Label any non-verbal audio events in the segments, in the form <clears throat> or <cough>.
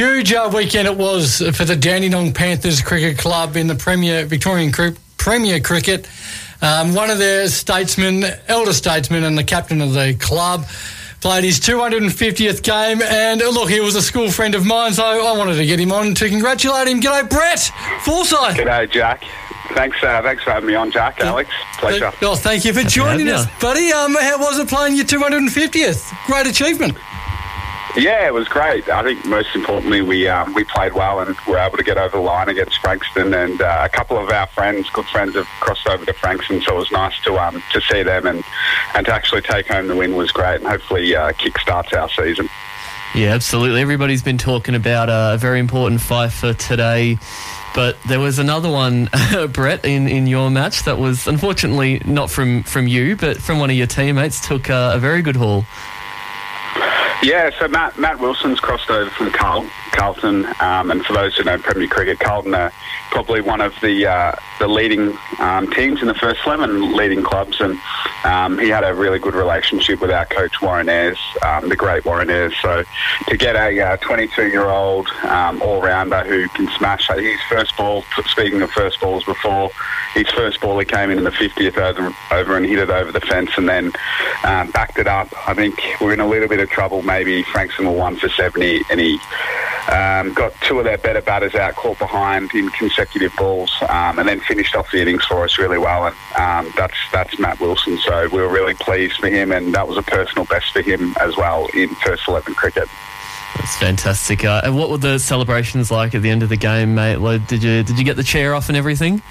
huge uh, weekend it was for the Dandenong Panthers Cricket Club in the Premier Victorian Premier Cricket. Um, one of their statesmen, elder statesmen, and the captain of the club played his 250th game. And uh, look, he was a school friend of mine, so I wanted to get him on to congratulate him. G'day, Brett Forsyth. G'day, Jack. Thanks, uh, thanks for having me on, Jack. Alex, pleasure. Well, thank you for joining us, buddy. Um, how was it playing your 250th? Great achievement. Yeah, it was great. I think most importantly, we um, we played well and were able to get over the line against Frankston. And uh, a couple of our friends, good friends, have crossed over to Frankston, so it was nice to um, to see them and and to actually take home the win was great. And hopefully, uh, kick starts our season. Yeah, absolutely. Everybody's been talking about a very important fight for today. But there was another one, <laughs> Brett, in, in your match that was unfortunately not from, from you, but from one of your teammates. Took a very good haul. Yeah, so Matt Matt Wilson's crossed over from Carl, Carlton, um, and for those who know Premier Cricket, Carlton are probably one of the uh, the leading um, teams in the first eleven, leading clubs, and um, he had a really good relationship with our coach Warren Ayres, um, the great Warren Ayres. So to get a 22 uh, year old um, all rounder who can smash his first ball, speaking of first balls before, his first ball he came in in the 50th over, over and hit it over the fence and then um, backed it up. I think we're in a little bit of trouble. Maybe Frankston will one for 70 and he um, got two of their better batters out, caught behind in consecutive balls, um, and then finished off the innings for us really well. And um, that's that's Matt Wilson. So we were really pleased for him, and that was a personal best for him as well in first eleven cricket. That's fantastic. Uh, and what were the celebrations like at the end of the game, mate? Did you did you get the chair off and everything?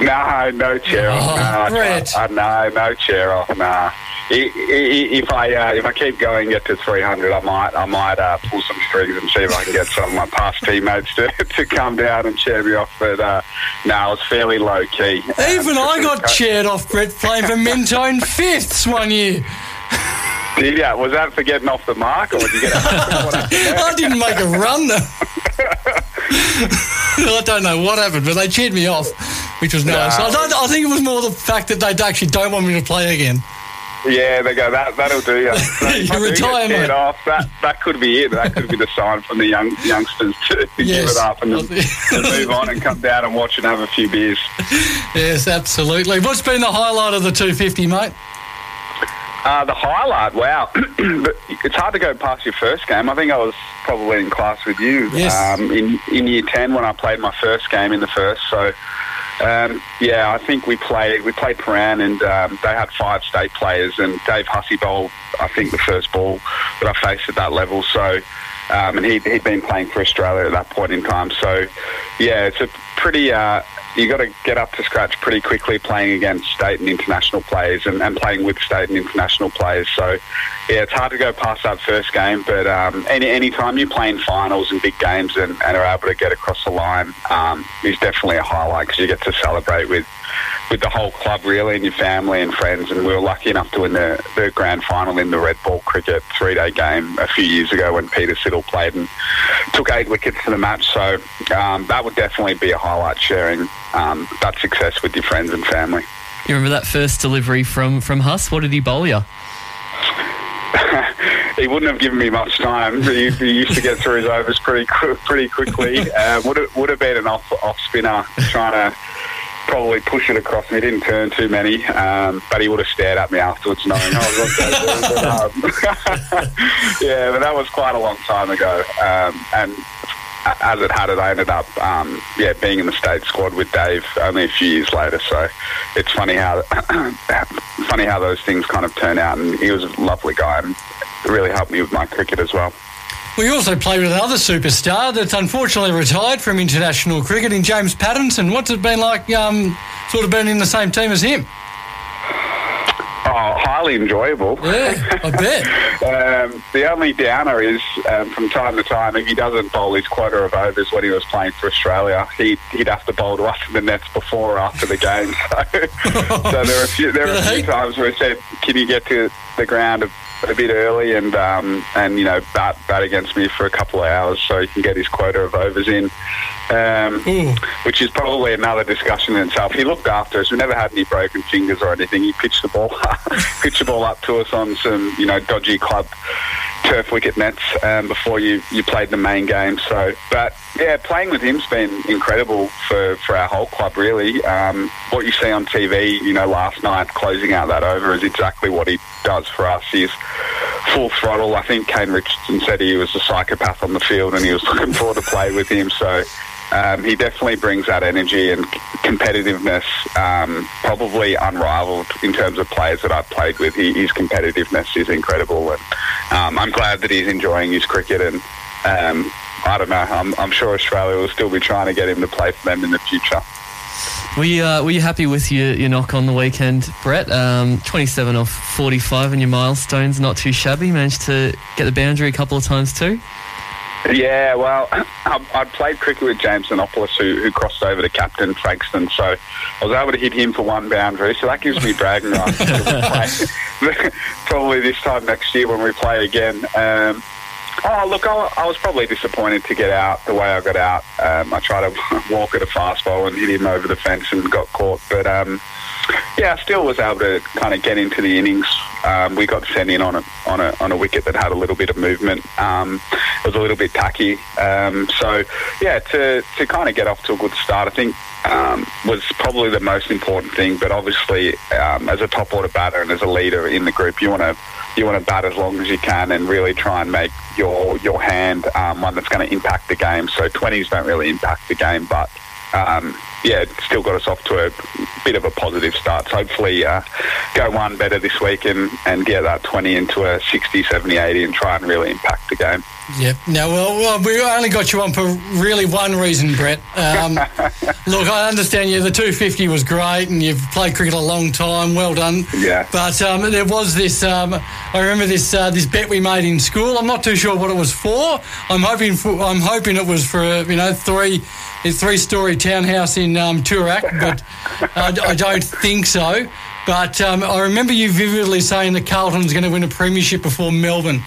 No, no chair off. Oh, no, no, no chair off. Nah if I uh, if I keep going, get to 300, I might I might uh, pull some strings and see if I can get some of my past teammates to, <laughs> to come down and cheer me off. But uh, no, it's fairly low key. Even I got cheered off, Brett, playing for Mentone fifths one year. Did you? Was that for getting off the mark, or did you get? <laughs> I didn't make a run though. <laughs> I don't know what happened, but they cheered me off, which was nice. No. I, I think it was more the fact that they actually don't want me to play again. Yeah, they go. That that'll do you. you retire, mate. Off, that that could be it. That could be the sign from the young youngsters <laughs> to, to yes. give it up and <laughs> move on and come down and watch and have a few beers. Yes, absolutely. What's been the highlight of the 250, mate? Uh, the highlight, wow. <clears throat> it's hard to go past your first game. I think I was probably in class with you yes. um, in, in year 10 when I played my first game in the first. So um, yeah, I think we played we played Prahran and um, they had five state players and Dave Hussey bowled I think the first ball that I faced at that level. So um, and he'd, he'd been playing for Australia at that point in time. So yeah, it's a pretty uh, you got to get up to scratch pretty quickly playing against state and international players and, and, playing with state and international players. So, yeah, it's hard to go past that first game, but um, any any time you play in finals and big games and, and are able to get across the line um, is definitely a highlight because you get to celebrate with with the whole club really and your family and friends. And we were lucky enough to win the, the grand final in the red ball cricket three day game a few years ago when Peter Siddle played and took eight wickets in the match. So um, that would definitely be a highlight sharing um, that success with your friends and family. You remember that first delivery from, from Huss? What did he bowl you? <laughs> he wouldn't have given me much time. He, he used to get through his overs pretty <laughs> pretty quickly. Uh, would have, would have been an off off spinner trying to probably push it across me. He didn't turn too many, um, but he would have stared at me afterwards, knowing what's but, um, yeah, but that was quite a long time ago, um, and as it had it, I ended up, um, yeah, being in the state squad with Dave only a few years later. So it's funny how <coughs> funny how those things kind of turn out. And he was a lovely guy and really helped me with my cricket as well. We also played with another superstar that's unfortunately retired from international cricket in James Pattinson. What's it been like, um, sort of being in the same team as him? Oh, highly enjoyable. Yeah, I bet. <laughs> um, the only downer is um, from time to time, if he doesn't bowl his quota of overs when he was playing for Australia, he'd, he'd have to bowl to us in the nets before or after the game. <laughs> So, <laughs> so there are a few, there are a few times where he said, "Can you get to the ground a bit early and um, and you know bat bat against me for a couple of hours so he can get his quota of overs in, um, which is probably another discussion in itself. He looked after us. We never had any broken fingers or anything. He pitched the ball <laughs> pitched the ball up to us on some you know dodgy club turf wicket nets um, before you, you played the main game. So, but yeah, playing with him's been incredible for, for our whole club. Really, um, what you see on TV, you know, last night closing out that over is exactly what he does for us. He's full throttle. I think Kane Richardson said he was a psychopath on the field, and he was <laughs> looking forward to play with him. So. Um, he definitely brings that energy and competitiveness, um, probably unrivaled in terms of players that I've played with. He, his competitiveness is incredible, and um, I'm glad that he's enjoying his cricket. And um, I don't know, I'm, I'm, sure Australia will still be trying to get him to play for them in the future. Were you, uh, were you happy with your, your knock on the weekend, Brett? Um, 27 off 45 in your milestones, not too shabby. Managed to get the boundary a couple of times too. Yeah, well, <coughs> I'd played cricket with James Xenopoulos, who, who crossed over to captain Frankston, so I was able to hit him for one boundary, so that gives me bragging rights. <laughs> probably this time next year when we play again. Um, oh, look, I, I, was probably disappointed to get out the way I got out. Um, I tried to <laughs> walk at a fast ball and hit him over the fence and got caught, but um, yeah, I still was able to kind of get into the innings. Um, we got sent in on a, on a on a wicket that had a little bit of movement. Um, it was a little bit tacky. Um, so yeah, to to kind of get off to a good start, I think um, was probably the most important thing. But obviously, um, as a top order batter and as a leader in the group, you want to you want to bat as long as you can and really try and make your your hand um, one that's going to impact the game. So twenties don't really impact the game, but um, yeah, still got us off to a bit of a positive start. So hopefully uh, go one better this week and, and get that 20 into a 60, 70, 80 and try and really impact the game. Yep. Now, well, well, we only got you on for really one reason, Brett. Um, <laughs> look, I understand you. The 250 was great, and you've played cricket a long time. Well done. Yeah. But um, there was this. Um, I remember this uh, this bet we made in school. I'm not too sure what it was for. I'm hoping for. I'm hoping it was for you know three three story townhouse in um, Toorak, but I, I, don't think so. But um, I remember you vividly saying that Carlton's going to win a premiership before Melbourne.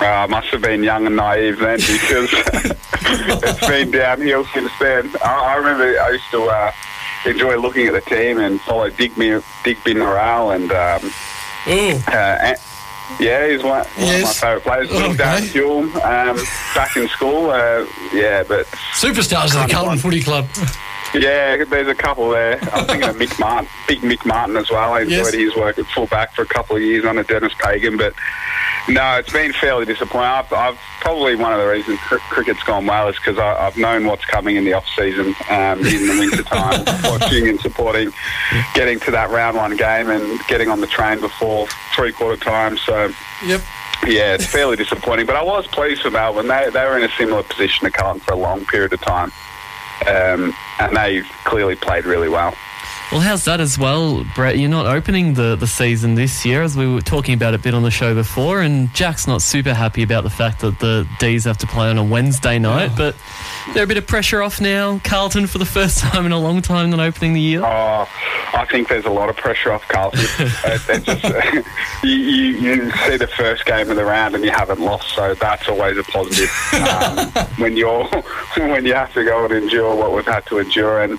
Uh, must have been young and naive then <laughs> because it's been downhill since then. I, I remember I used to uh, enjoy looking at the team and follow Dig, Digby Morrell and. Um, uh, yeah, he's one, one yes. of my favourite players. Okay. Down Hume, um, back in school. Uh, yeah, but superstars of the Carlton Footy Club. Yeah, there's a couple there. I'm thinking of Mick Martin, big Mick Martin as well. I enjoyed yes. his work at fullback for a couple of years under Denis Pagan, but no, it's been fairly disappointing. I've, I've probably one of the reasons cr- cricket's gone well is because I've known what's coming in the off season, um, in the winter time, <laughs> watching and supporting, getting to that round one game and getting on the train before three quarter time. So, yep. Yeah, it's fairly disappointing, but I was pleased for Melbourne. They they were in a similar position to Carlton for a long period of time, um, and they clearly played really well. Well, how's that as well, Brett? You're not opening the, the season this year, as we were talking about a bit on the show before, and Jack's not super happy about the fact that the D's have to play on a Wednesday night, but they're a bit of pressure off now. Carlton, for the first <laughs> time in a long time, not opening the year. Oh, I think there's a lot of pressure off Carlton. <laughs> it, just, <laughs> you, you, you, see the first game of the round and you haven't lost, so that's always a positive. Um, when you're when you have to go and endure what we've had to endure, and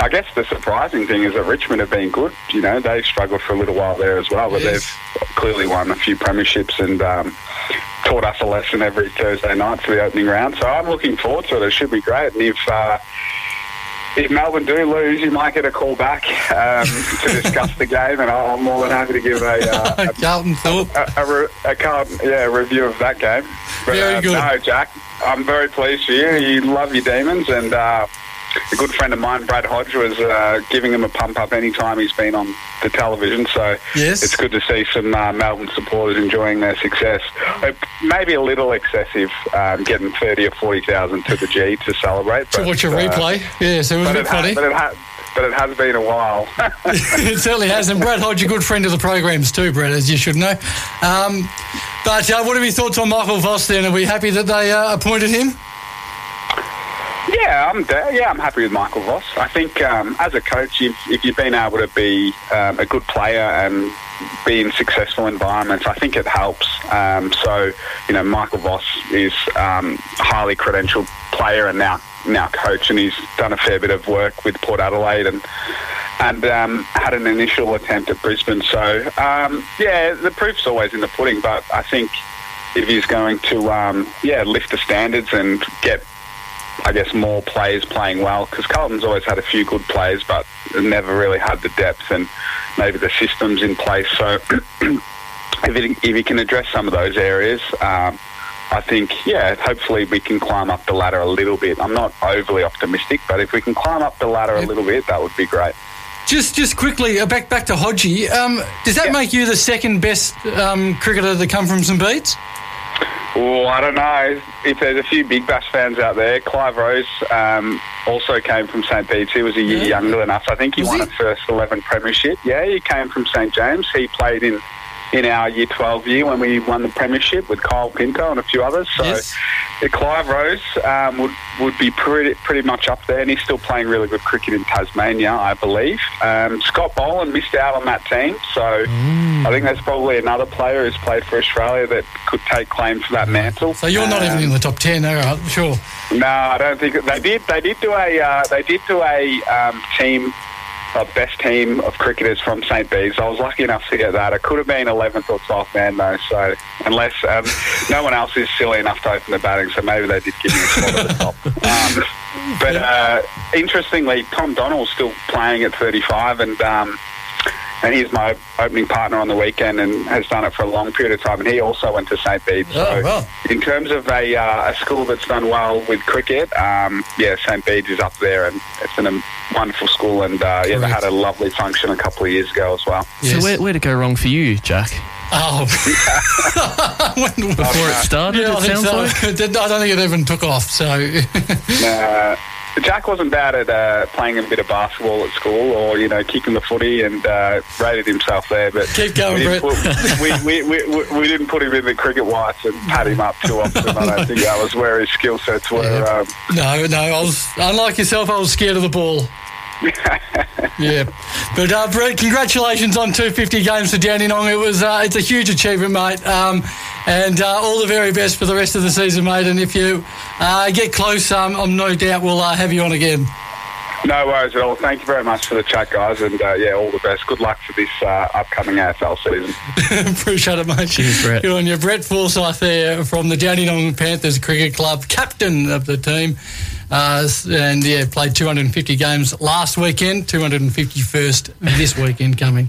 I guess the surprising thing is that Richmond have been good. You know, they struggled for a little while there as well, but yes. they've clearly won a few premierships and um, taught us a lesson every Thursday night for the opening round. So I'm looking forward to it. It should be great. And if uh, if Melbourne do lose, you might get a call back um, to discuss the game, and I'm more than happy to give a, uh, <laughs> a Carlton thought, a, a, a, a Carlton, yeah, review of that game. But, very uh, good. No, Jack, I'm very pleased for you. You love your demons, and uh, a good friend of mine, Brad Hodge, was uh, giving him a pump up any time he's been on the television. So yes. it's good to see some uh, Melbourne supporters enjoying their success. Maybe a little excessive um, getting 30 or 40,000 to the G to celebrate. To watch a uh, replay. yes, it was a bit funny. but, it ha- but it has been a while. <laughs> <laughs> it certainly has. And Brad Hodge, a good friend of the programs too, Brad, as you should know. Um, but uh, what are your thoughts on Michael Voss then? Are we happy that they uh, appointed him? Yeah, I'm yeah, I'm happy with Michael Voss. I think um, as a coach, if, if you've been able to be um, a good player and be in successful environments, I think it helps. Um, so, you know, Michael Voss is um, a highly credentialed player and now now coach, and he's done a fair bit of work with Port Adelaide and and um, had an initial attempt at Brisbane. So um, yeah, the proof's always in the pudding. But I think if he's going to um, yeah lift the standards and get I guess more players playing well because Carlton's always had a few good players, but never really had the depth and maybe the systems in place. So <clears throat> if he, if he can address some of those areas. Um, I think, yeah, hopefully we can climb up the ladder a little bit. I'm not overly optimistic, but if we can climb up the ladder a little bit, that would be great. Just, just quickly uh, back back to Hodgie. Um, does that make you the second best um, cricketer to come from St Bede's? Oh, I don't know. If there's a few Big Bash fans out there, Clive Rose um, also came from St Bede's. He was a year yeah. younger than us. I think he was won he? a first 11 premiership. Yeah, he came from St James. He played in in our Year 12 year when we won the premiership with Kyle Pinto and a few others. So yes. Clive Rose um, would would be pretty pretty much up there, and he's still playing really good cricket in Tasmania, I believe. Um, Scott Boland missed out on that team, so mm. I think that's probably another player who's played for Australia that could take claim for that mantle. So you're not um, even in the top ten, all right? Sure. No, I don't think they did. They did do a uh, they did do a um, team a best team of cricketers from St. Bede's. I was lucky enough to get that. It could have been 11th or 12th man though, so unless um, <laughs> no one else is silly enough to open the batting, so maybe they did give me a spot at the top. Um, <laughs> but uh, interestingly, Tom Donald's still playing at 35, and um, and he's my opening partner on the weekend and has done it for a long period of time. And he also went to St. Bede's. Oh, so, well. in terms of a, uh, a school that's done well with cricket, um, yeah, St. Bede's is up there, and it's a wonderful school. And uh, yeah, they had a lovely function a couple of years ago as well. Yes. So where where did it go wrong for you, Jack? Oh, <laughs> before it started, yeah, it sounds so. like. <laughs> I don't think it even took off. So. <laughs> Jack wasn't bad at uh, playing a bit of basketball at school or, you know, kicking the footy and uh, rated himself there. But Keep going, we Brett. Put, <laughs> we, we, we, we, didn't put him in the cricket whites and pat him up too often. I don't think that was where his skill sets were. Yeah. Um, no, no. I was, unlike yourself, I was scared of the ball. <laughs> yeah, but uh, Brett, congratulations on 250 games for Dandenong. It was uh, it's a huge achievement, mate. Um, and uh, all the very best for the rest of the season, mate. And if you uh, get close, um, I'm no doubt we'll uh, have you on again. No worries at all. Thank you very much for the chat, guys, and uh, yeah, all the best. Good luck for this uh, upcoming AFL season. <laughs> Appreciate it, mate. Cheers, Brett. Good on you, Brett Forsyth there from the Dandenong Panthers Cricket Club, captain of the team, uh, and yeah, played 250 games last weekend, 251st this weekend coming.